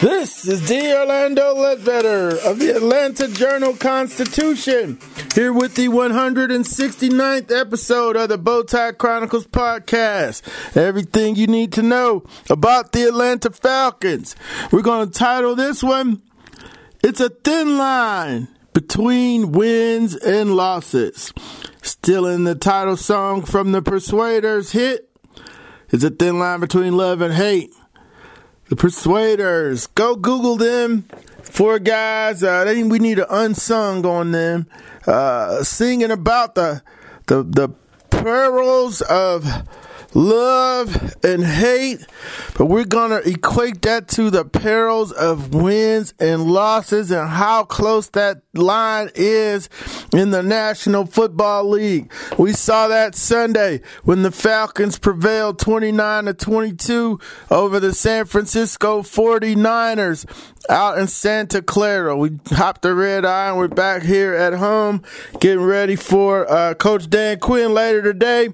This is D. Orlando Ledbetter of the Atlanta Journal Constitution, here with the 169th episode of the Bowtie Chronicles podcast. Everything you need to know about the Atlanta Falcons. We're going to title this one, It's a Thin Line Between Wins and Losses. Still in the title song from the Persuaders hit, It's a Thin Line Between Love and Hate. The Persuaders. Go Google them. Four guys. Uh, they, we need an unsung on them. Uh, singing about the the the perils of love and hate, but we're going to equate that to the perils of wins and losses and how close that line is in the National Football League. We saw that Sunday when the Falcons prevailed 29 to 22 over the San Francisco 49ers out in Santa Clara. We hopped the red eye and we're back here at home getting ready for uh, Coach Dan Quinn later today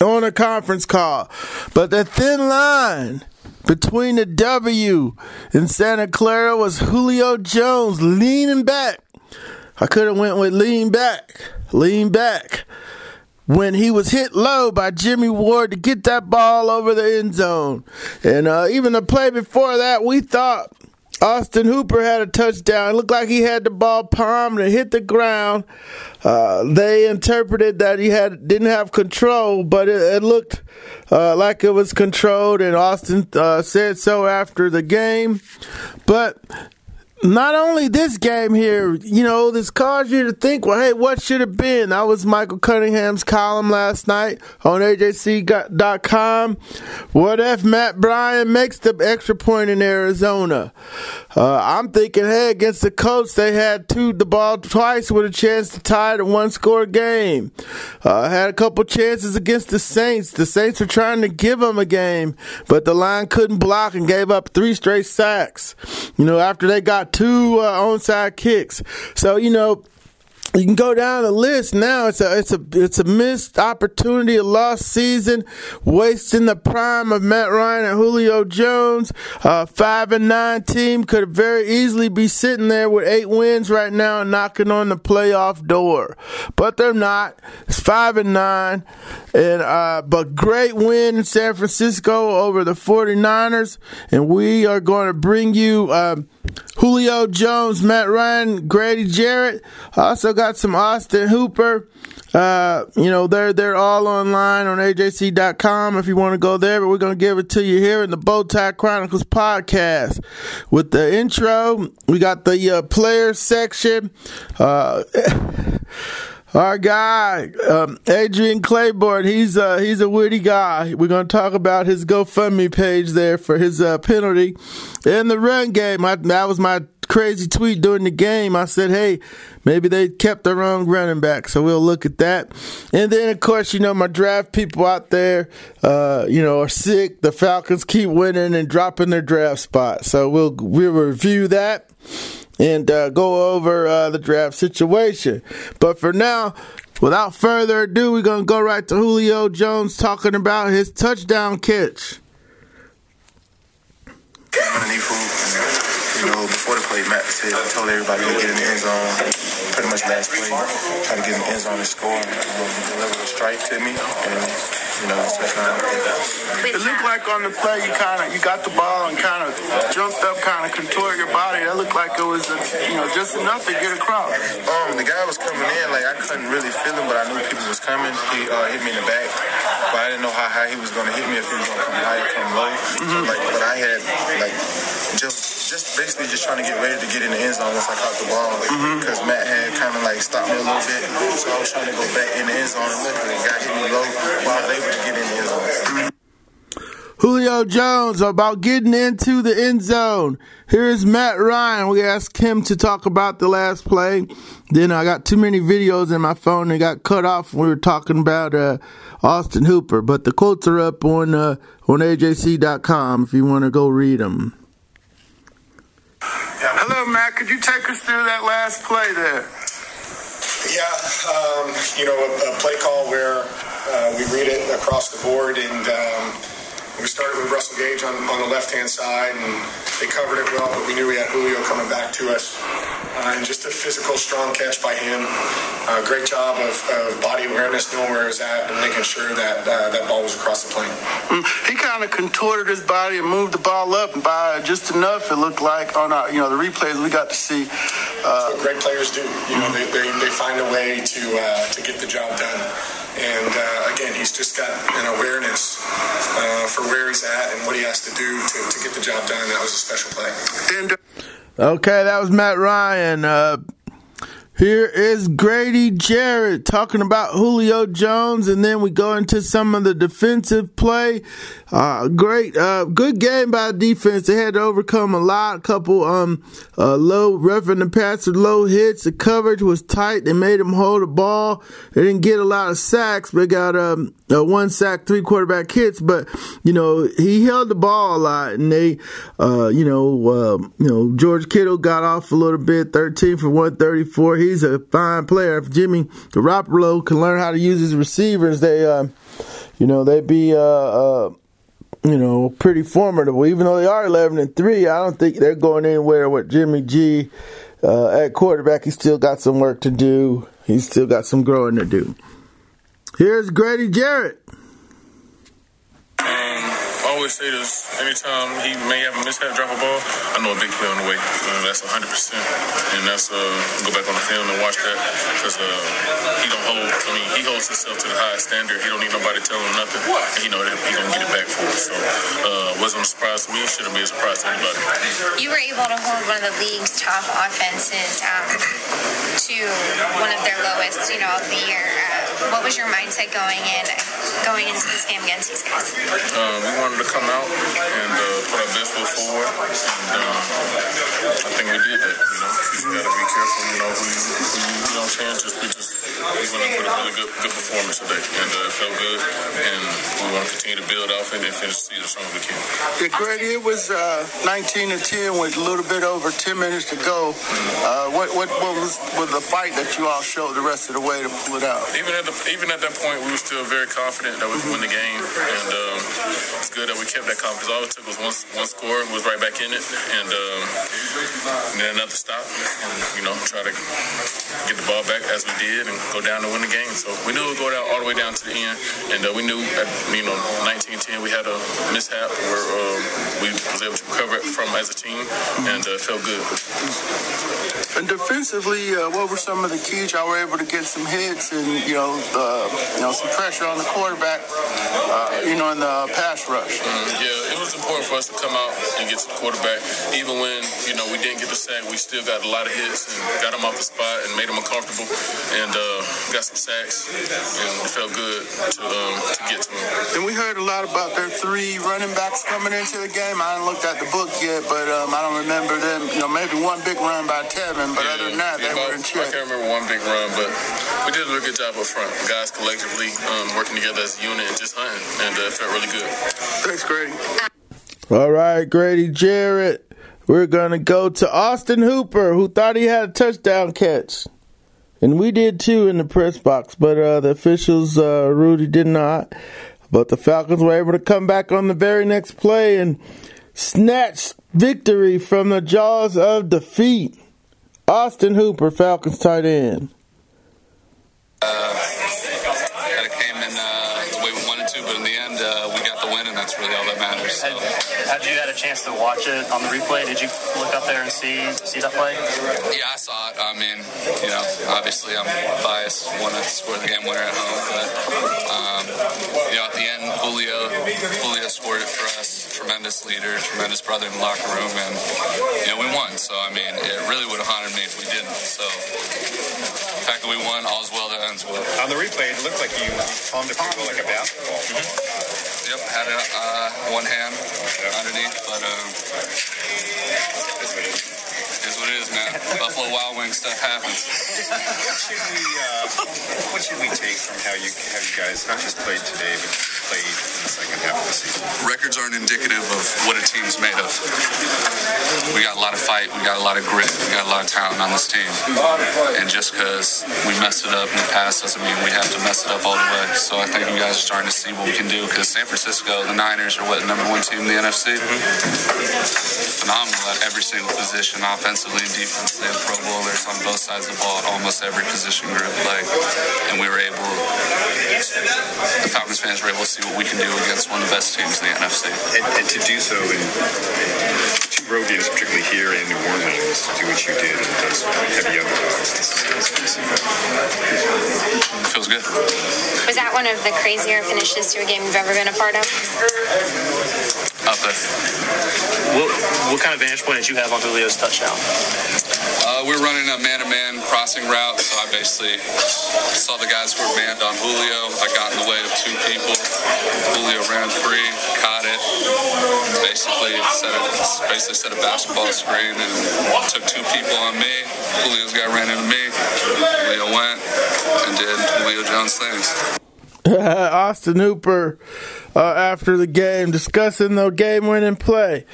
on a conference call. But the thin line between the W and Santa Clara was Julio Jones leaning back. I could have went with lean back, lean back. When he was hit low by Jimmy Ward to get that ball over the end zone. And uh, even the play before that, we thought Austin Hooper had a touchdown. It looked like he had the ball palmed and hit the ground. Uh, they interpreted that he had didn't have control, but it, it looked uh, like it was controlled, and Austin uh, said so after the game. But not only this game here, you know, this caused you to think, well, hey, what should have been? That was Michael Cunningham's column last night on AJC.com. What if Matt Bryant makes the extra point in Arizona? Uh, I'm thinking, hey, against the Colts, they had two the ball twice with a chance to tie the one score game. Uh, had a couple chances against the Saints. The Saints were trying to give them a game, but the line couldn't block and gave up three straight sacks. You know, after they got two uh, onside kicks. So, you know, you can go down the list now. It's a it's a it's a missed opportunity, a lost season, wasting the prime of Matt Ryan and Julio Jones. Uh, five and nine team could very easily be sitting there with eight wins right now, knocking on the playoff door, but they're not. It's five and nine, and uh, but great win in San Francisco over the 49ers, and we are going to bring you. Um, Julio Jones, Matt Ryan, Grady Jarrett. Also got some Austin Hooper. Uh, you know, they're they're all online on AJC.com if you want to go there, but we're gonna give it to you here in the Bowtie Chronicles podcast. With the intro, we got the uh, player section. Uh, Our guy, um, Adrian Clayborn, he's uh, he's a witty guy. We're gonna talk about his GoFundMe page there for his uh, penalty in the run game. I, that was my crazy tweet during the game. I said, hey, maybe they kept the wrong running back. So we'll look at that. And then, of course, you know, my draft people out there, uh, you know, are sick. The Falcons keep winning and dropping their draft spot. So we'll, we'll review that and uh, go over uh, the draft situation. But for now, without further ado, we're going to go right to Julio Jones talking about his touchdown catch. You know, before the play, Matt said, told everybody to get in the end zone. Pretty much last play, try to get in the end zone and score. Um, delivered a strike to me, and you know, touchdown. It looked like on the play you kind of you got the ball and kind of jumped up, kind of contoured your body. That looked like it was, a, you know, just enough to get across. Um, the guy was coming in, like I couldn't really feel him, but I knew people was coming. He uh, hit me in the back, but I didn't know how high he was going to hit me, if he was going to come high or come low. So, like, but I had like just just basically just trying to get ready to get in the end zone once I caught the ball, because Matt had kind of like stopped me a little bit, so I was trying to go back in the end zone and look, and the guy hit me low while I was able to get in the end zone. Julio Jones about getting into the end zone. Here's Matt Ryan. We asked him to talk about the last play. Then I got too many videos in my phone and got cut off. when We were talking about uh, Austin Hooper, but the quotes are up on uh, on AJC.com if you want to go read them. Hello, Matt. Could you take us through that last play there? Yeah, um, you know, a, a, play call where uh, we read it across the board and. Um, we started with Russell Gage on, on the left hand side, and they covered it well, but we knew we had Julio coming back to us. Uh, and just a physical, strong catch by him. Uh, great job of, of, body awareness, knowing where he was at, and making sure that uh, that ball was across the plane. Mm, he kind of contorted his body and moved the ball up by just enough. It looked like on our, you know, the replays we got to see. Uh, That's what great players do. You know, they, they, they find a way to uh, to get the job done. And uh, again, he's just got an awareness uh, for where he's at and what he has to do to, to get the job done. That was a special play. And, uh, okay, that was Matt Ryan. Here is Grady Jarrett talking about Julio Jones, and then we go into some of the defensive play. Uh, great, uh, good game by defense. They had to overcome a lot, a couple um, uh, low roughing the passer, low hits. The coverage was tight. They made him hold the ball. They didn't get a lot of sacks. They got um, one sack, three quarterback hits, but you know he held the ball a lot, and they, uh, you know, uh, you know George Kittle got off a little bit, thirteen for one thirty four he's a fine player. If Jimmy Garoppolo can learn how to use his receivers, they, uh, you know, they'd be, uh, uh, you know, pretty formidable. Even though they are 11 and 3, I don't think they're going anywhere with Jimmy G uh, at quarterback. He's still got some work to do. He's still got some growing to do. Here's Grady Jarrett I always say this anytime he may have a mishap, drop a ball, I know a big play on the way. Uh, that's 100%. And that's, uh, go back on the film and watch that because uh, he don't hold, I mean, he holds himself to the highest standard. He don't need nobody telling him nothing. And he know that he going to get it back for us. So, uh, wasn't a surprise to me. Shouldn't be a surprise to anybody. You were able to hold one of the league's top offenses um, to one of their lowest, you know, of the year. Uh, what was your mindset going in, going into this game against these guys? Uh, we wanted to come out and uh, put our best foot forward. And um, I think we did that. You know, you just gotta be careful. You know, who you, who you, you know what I'm saying? Just we just we went and put a really good good performance today, and uh, it felt good. And we want to continue to build off it and finish the season as strong as we can. Yeah, Grady, it was uh, 19 to 10 with a little bit over 10 minutes to go. Uh, what, what what was was the fight that you all showed the rest of the way to pull it out? Even at the even at that point, we were still very confident that we could win the game, and um, it's good that we kept that confidence. All it took was one one score, was right back in it, and, um, and then another stop, and you know try to get the ball back as we did and go down to win the game. So we knew it would go down all the way down to the end, and uh, we knew at you know 19-10 we had a mishap where uh, we was able to recover it from as a team, and uh, felt good. And defensively, uh, what were some of the keys? Y'all were able to get some hits and you know uh, you know some pressure on the quarterback, uh, you know, in the pass rush. Mm, yeah, it was important for us to come out and get to the quarterback, even when you know we didn't get the sack. We still got a lot of hits and got him off the spot and made him uncomfortable, and uh, got some sacks, and it felt good to um, to get to him. And we heard a lot about their three running backs coming into the game. I haven't looked at the book yet, but um, I don't remember them. You know, maybe one big run by Tevin, but yeah, other than that, yeah, they were in check. I can't remember one big run, but we did a really good job up front. Guys collectively um, working together as a unit and just hunting, and uh, it felt really good. Thanks, Grady. All right, Grady Jarrett. We're going to go to Austin Hooper, who thought he had a touchdown catch. And we did too in the press box, but uh, the officials, uh, Rudy did not. But the Falcons were able to come back on the very next play and snatch victory from the jaws of defeat. Austin Hooper, Falcons tight end. Uh, of came in uh, the way we wanted to, but in the end, uh, we got the win, and that's really all that matters. So. Had, had you had a chance to watch it on the replay? Did you look up there and see see that play? Yeah, I saw it. I mean, you know, obviously I'm biased, want to score the game winner at home, but um, you know, at the end, Julio Julio scored it for us. Tremendous leader, tremendous brother in the locker room, and you know, we won. So I mean, it really would have haunted me if we didn't. So the fact that we won, all's well that ends well. On the replay, it looked like you palmed a people like a basketball. Mm-hmm. Yep, had it uh, one hand underneath, but um, is what it is, man. Buffalo Wild Wings stuff happens. what should we uh, What should we take from how you how you guys not just played today, but played in the second half of the season? Records aren't indicative of what a team's made of. We got a lot of fight, we got a lot of grit, we got a lot of talent on this team. And just because we messed it up in the past doesn't mean we have to mess it up all the way. So I think you guys are starting to see what we can do because San Francisco, the Niners are what, the number one team in the NFC? Phenomenal at every single position, offensively and defensively. Pro Bowlers on both sides of the ball at almost every position group. Like, and we were able, the Falcons fans were able to see what we can do against one of the best teams in the NFC. And, and to do so in, road games, particularly here in New Orleans, to do what you did and those heavy underdogs, feels good. Was that one of the crazier finishes to a game you've ever been a part of? Up there. What, what kind of vantage point did you have on Julio's touchdown? Uh, we were running a man-to-man crossing route, so I basically saw the guys who were manned on Julio. I got in the way of two people. Julio ran free, it, basically set a, basically set a basketball screen and took two people on me. Julio's guy ran into me. Went and did Jones things. Austin Hooper uh, after the game discussing the game winning play.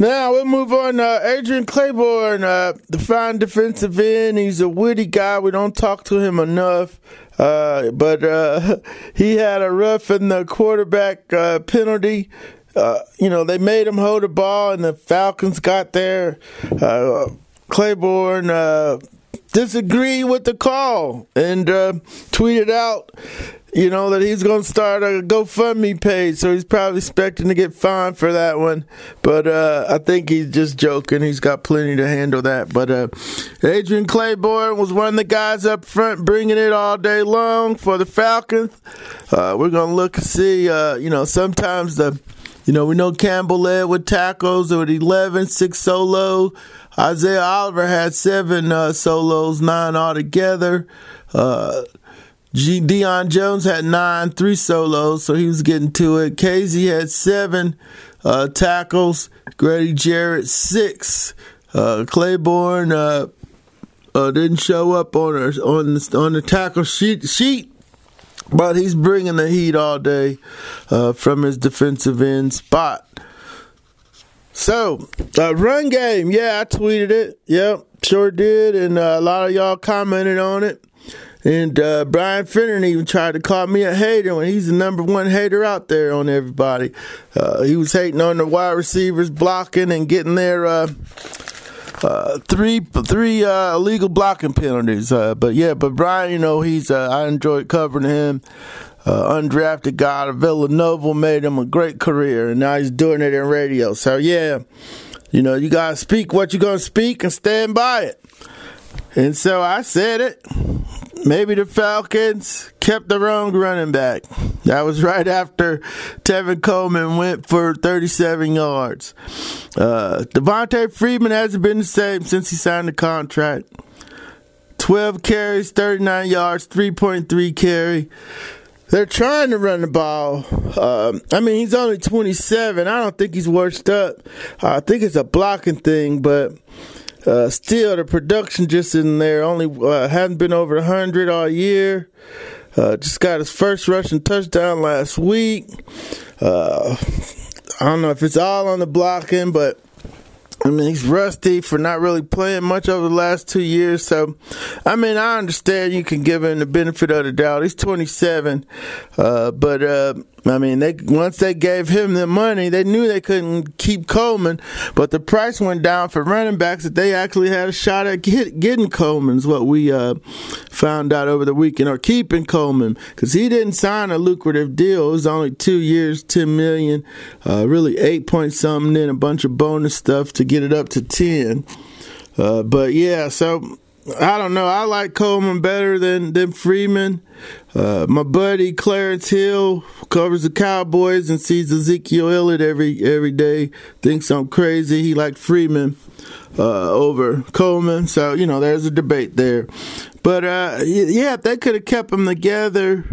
Now we'll move on. Uh, Adrian Clayborn, uh, the fine defensive end. He's a witty guy. We don't talk to him enough. Uh, but uh, he had a rough in the quarterback uh, penalty. Uh, you know, they made him hold the ball, and the Falcons got there. Clayborn disagreed with the call and tweeted out you know, that he's going to start a GoFundMe page, so he's probably expecting to get fined for that one. But uh, I think he's just joking. He's got plenty to handle that. But uh, Adrian Clayborn was one of the guys up front bringing it all day long for the Falcons. Uh, we're going to look and see, uh, you know, sometimes the, you know, we know Campbell led with tackles with 11, six solo. Isaiah Oliver had seven uh, solos, nine altogether. Uh, G. Deion Jones had nine, three solos, so he was getting to it. Kazee had seven uh, tackles. Grady Jarrett six. Uh, Clayborn uh, uh didn't show up on her, on the, on the tackle sheet sheet, but he's bringing the heat all day uh, from his defensive end spot. So, uh, run game, yeah, I tweeted it. Yep, sure did, and a lot of y'all commented on it. And uh, Brian Finneran even tried to call me a hater when he's the number one hater out there on everybody. Uh, he was hating on the wide receivers blocking and getting their uh, uh three three uh, illegal blocking penalties. Uh, but yeah, but Brian, you know, he's I enjoyed covering him. Undrafted guy out of Villanova made him a great career, and now he's doing it in radio. So yeah, you know, you gotta speak what you're gonna speak and stand by it. And so I said it maybe the Falcons kept the wrong running back. That was right after Tevin Coleman went for 37 yards. Uh, Devonta Freeman hasn't been the same since he signed the contract. 12 carries, 39 yards, 3.3 carry. They're trying to run the ball. Um, I mean, he's only 27. I don't think he's washed up. I think it's a blocking thing, but uh, still, the production just in there. Only uh, hadn't been over 100 all year. Uh, just got his first rushing touchdown last week. Uh, I don't know if it's all on the blocking, but I mean, he's rusty for not really playing much over the last two years. So, I mean, I understand you can give him the benefit of the doubt. He's 27, uh, but uh, I mean, they once they gave him the money, they knew they couldn't keep Coleman, but the price went down for running backs that they actually had a shot at get, getting Coleman's what we uh, found out over the weekend, or keeping Coleman because he didn't sign a lucrative deal. It was only two years, ten million, uh, really eight point something, then a bunch of bonus stuff to get it up to ten. Uh, but yeah, so I don't know. I like Coleman better than than Freeman. Uh, my buddy Clarence Hill covers the Cowboys and sees Ezekiel Elliott every every day. Thinks I'm crazy. He liked Freeman uh, over Coleman. So you know, there's a debate there. But uh, yeah, if they could have kept them together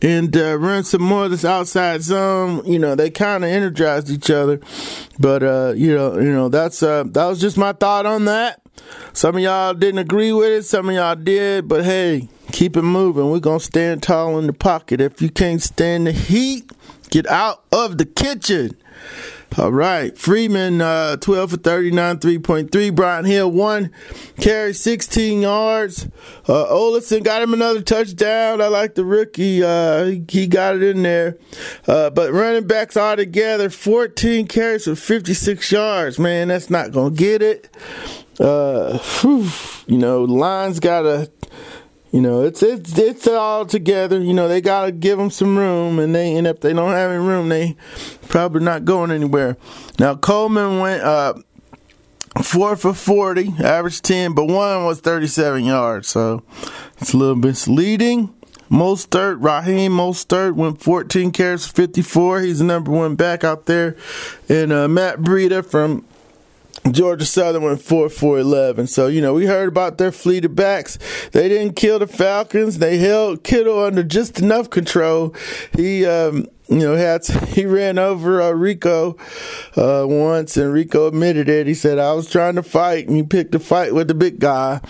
and uh, run some more of this outside zone. You know, they kind of energized each other, but uh, you know, you know that's uh, that was just my thought on that. Some of y'all didn't agree with it, some of y'all did, but hey, keep it moving. We're gonna stand tall in the pocket. If you can't stand the heat, get out of the kitchen. All right. Freeman, uh, 12 for 39, 3.3. Brian Hill, one carry, 16 yards. Uh, Ollison got him another touchdown. I like the rookie. Uh, he, he got it in there. Uh, but running backs all together, 14 carries for 56 yards. Man, that's not going to get it. Uh, whew, you know, Lions got to you know, it's it's it's all together. You know, they gotta give them some room, and they end up they don't have any room, they probably not going anywhere. Now Coleman went up four for forty, average ten, but one was thirty-seven yards, so it's a little misleading. Mostert, Raheem Mostert went 14 carries, 54. He's the number one back out there. And uh, Matt Breida from Georgia Southern went 4 4 11. So, you know, we heard about their fleet of backs. They didn't kill the Falcons. They held Kittle under just enough control. He, um, you know, had he ran over uh, Rico uh, once, and Rico admitted it. He said, "I was trying to fight, and you picked a fight with the big guy."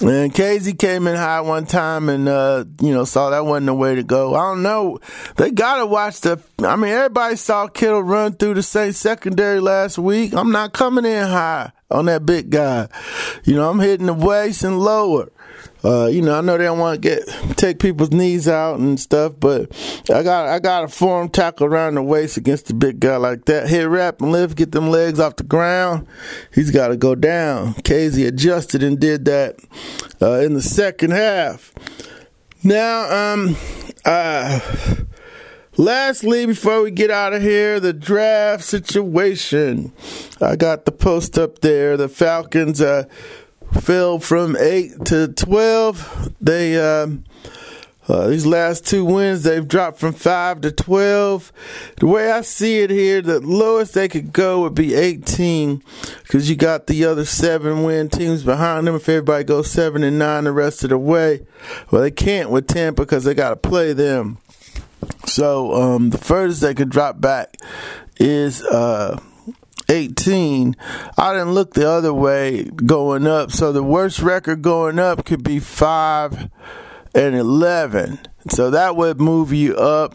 And Kazee came in high one time, and uh, you know, saw that wasn't the way to go. I don't know. They gotta watch the. I mean, everybody saw Kittle run through the same secondary last week. I'm not coming in high on that big guy. You know, I'm hitting the waist and lower. Uh, you know, I know they don't want to get take people's knees out and stuff, but I got I got a form tackle around the waist against a big guy like that. Hit wrap and lift, get them legs off the ground. He's got to go down. Kazee adjusted and did that uh, in the second half. Now, um, uh, lastly, before we get out of here, the draft situation. I got the post up there. The Falcons. Uh, fell from eight to twelve. They um, uh, these last two wins, they've dropped from five to twelve. The way I see it here, the lowest they could go would be eighteen, because you got the other seven win teams behind them. If everybody goes seven and nine the rest of the way, well, they can't with Tampa because they got to play them. So um, the furthest they could drop back is. Uh, 18. I didn't look the other way going up. So the worst record going up could be 5 and 11. So that would move you up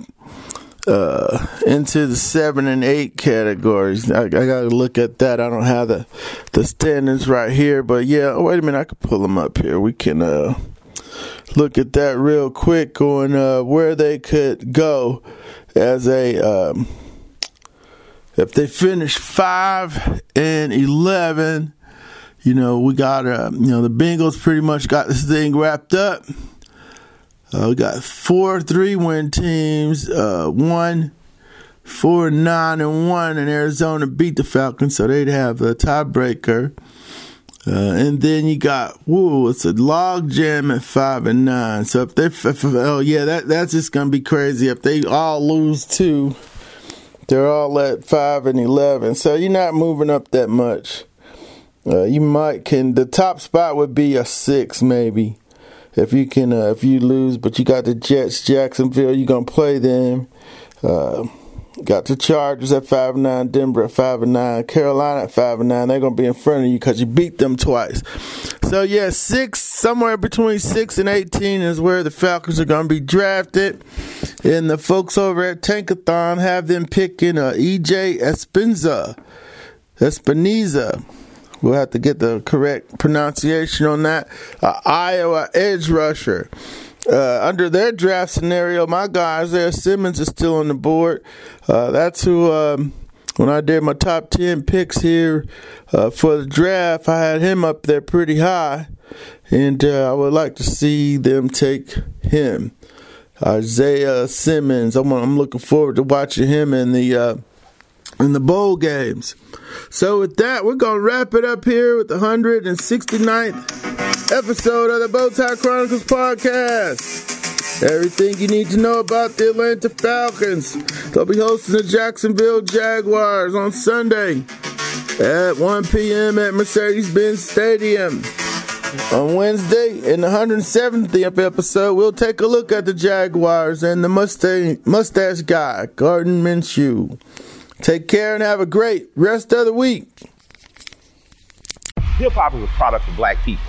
uh, into the 7 and 8 categories. I, I got to look at that. I don't have the, the standings right here. But yeah, wait a minute. I can pull them up here. We can uh, look at that real quick on uh, where they could go as a. Um, if they finish five and eleven, you know we got uh, you know the Bengals pretty much got this thing wrapped up. Uh, we got four three win teams, uh, one four nine and one, and Arizona beat the Falcons, so they'd have a tiebreaker. Uh, and then you got whoa, it's a log jam at five and nine. So if they, if, oh yeah, that that's just gonna be crazy if they all lose two they're all at five and eleven, so you're not moving up that much. Uh, you might can the top spot would be a six maybe if you can uh, if you lose, but you got the Jets, Jacksonville. You're gonna play them. Uh, got the Chargers at five and nine, Denver at five and nine, Carolina at five and nine. They're gonna be in front of you because you beat them twice. So yeah, six somewhere between six and eighteen is where the Falcons are to be drafted, and the folks over at Tankathon have them picking uh, EJ Espinza, Espiniza. We'll have to get the correct pronunciation on that. Uh, Iowa edge rusher. Uh, under their draft scenario, my guy Isaiah Simmons is still on the board. Uh, that's who um, when I did my top 10 picks here uh, for the draft, I had him up there pretty high. And uh, I would like to see them take him. Isaiah Simmons. I'm, I'm looking forward to watching him in the uh, in the bowl games. So with that, we're gonna wrap it up here with the 169th episode of the Bowtie Chronicles podcast. Everything you need to know about the Atlanta Falcons. They'll be hosting the Jacksonville Jaguars on Sunday at 1 p.m. at Mercedes Benz Stadium. On Wednesday, in the 170th episode, we'll take a look at the Jaguars and the mustache, guy, Gardner Minshew. Take care and have a great rest of the week. Hip hop is a product of black people.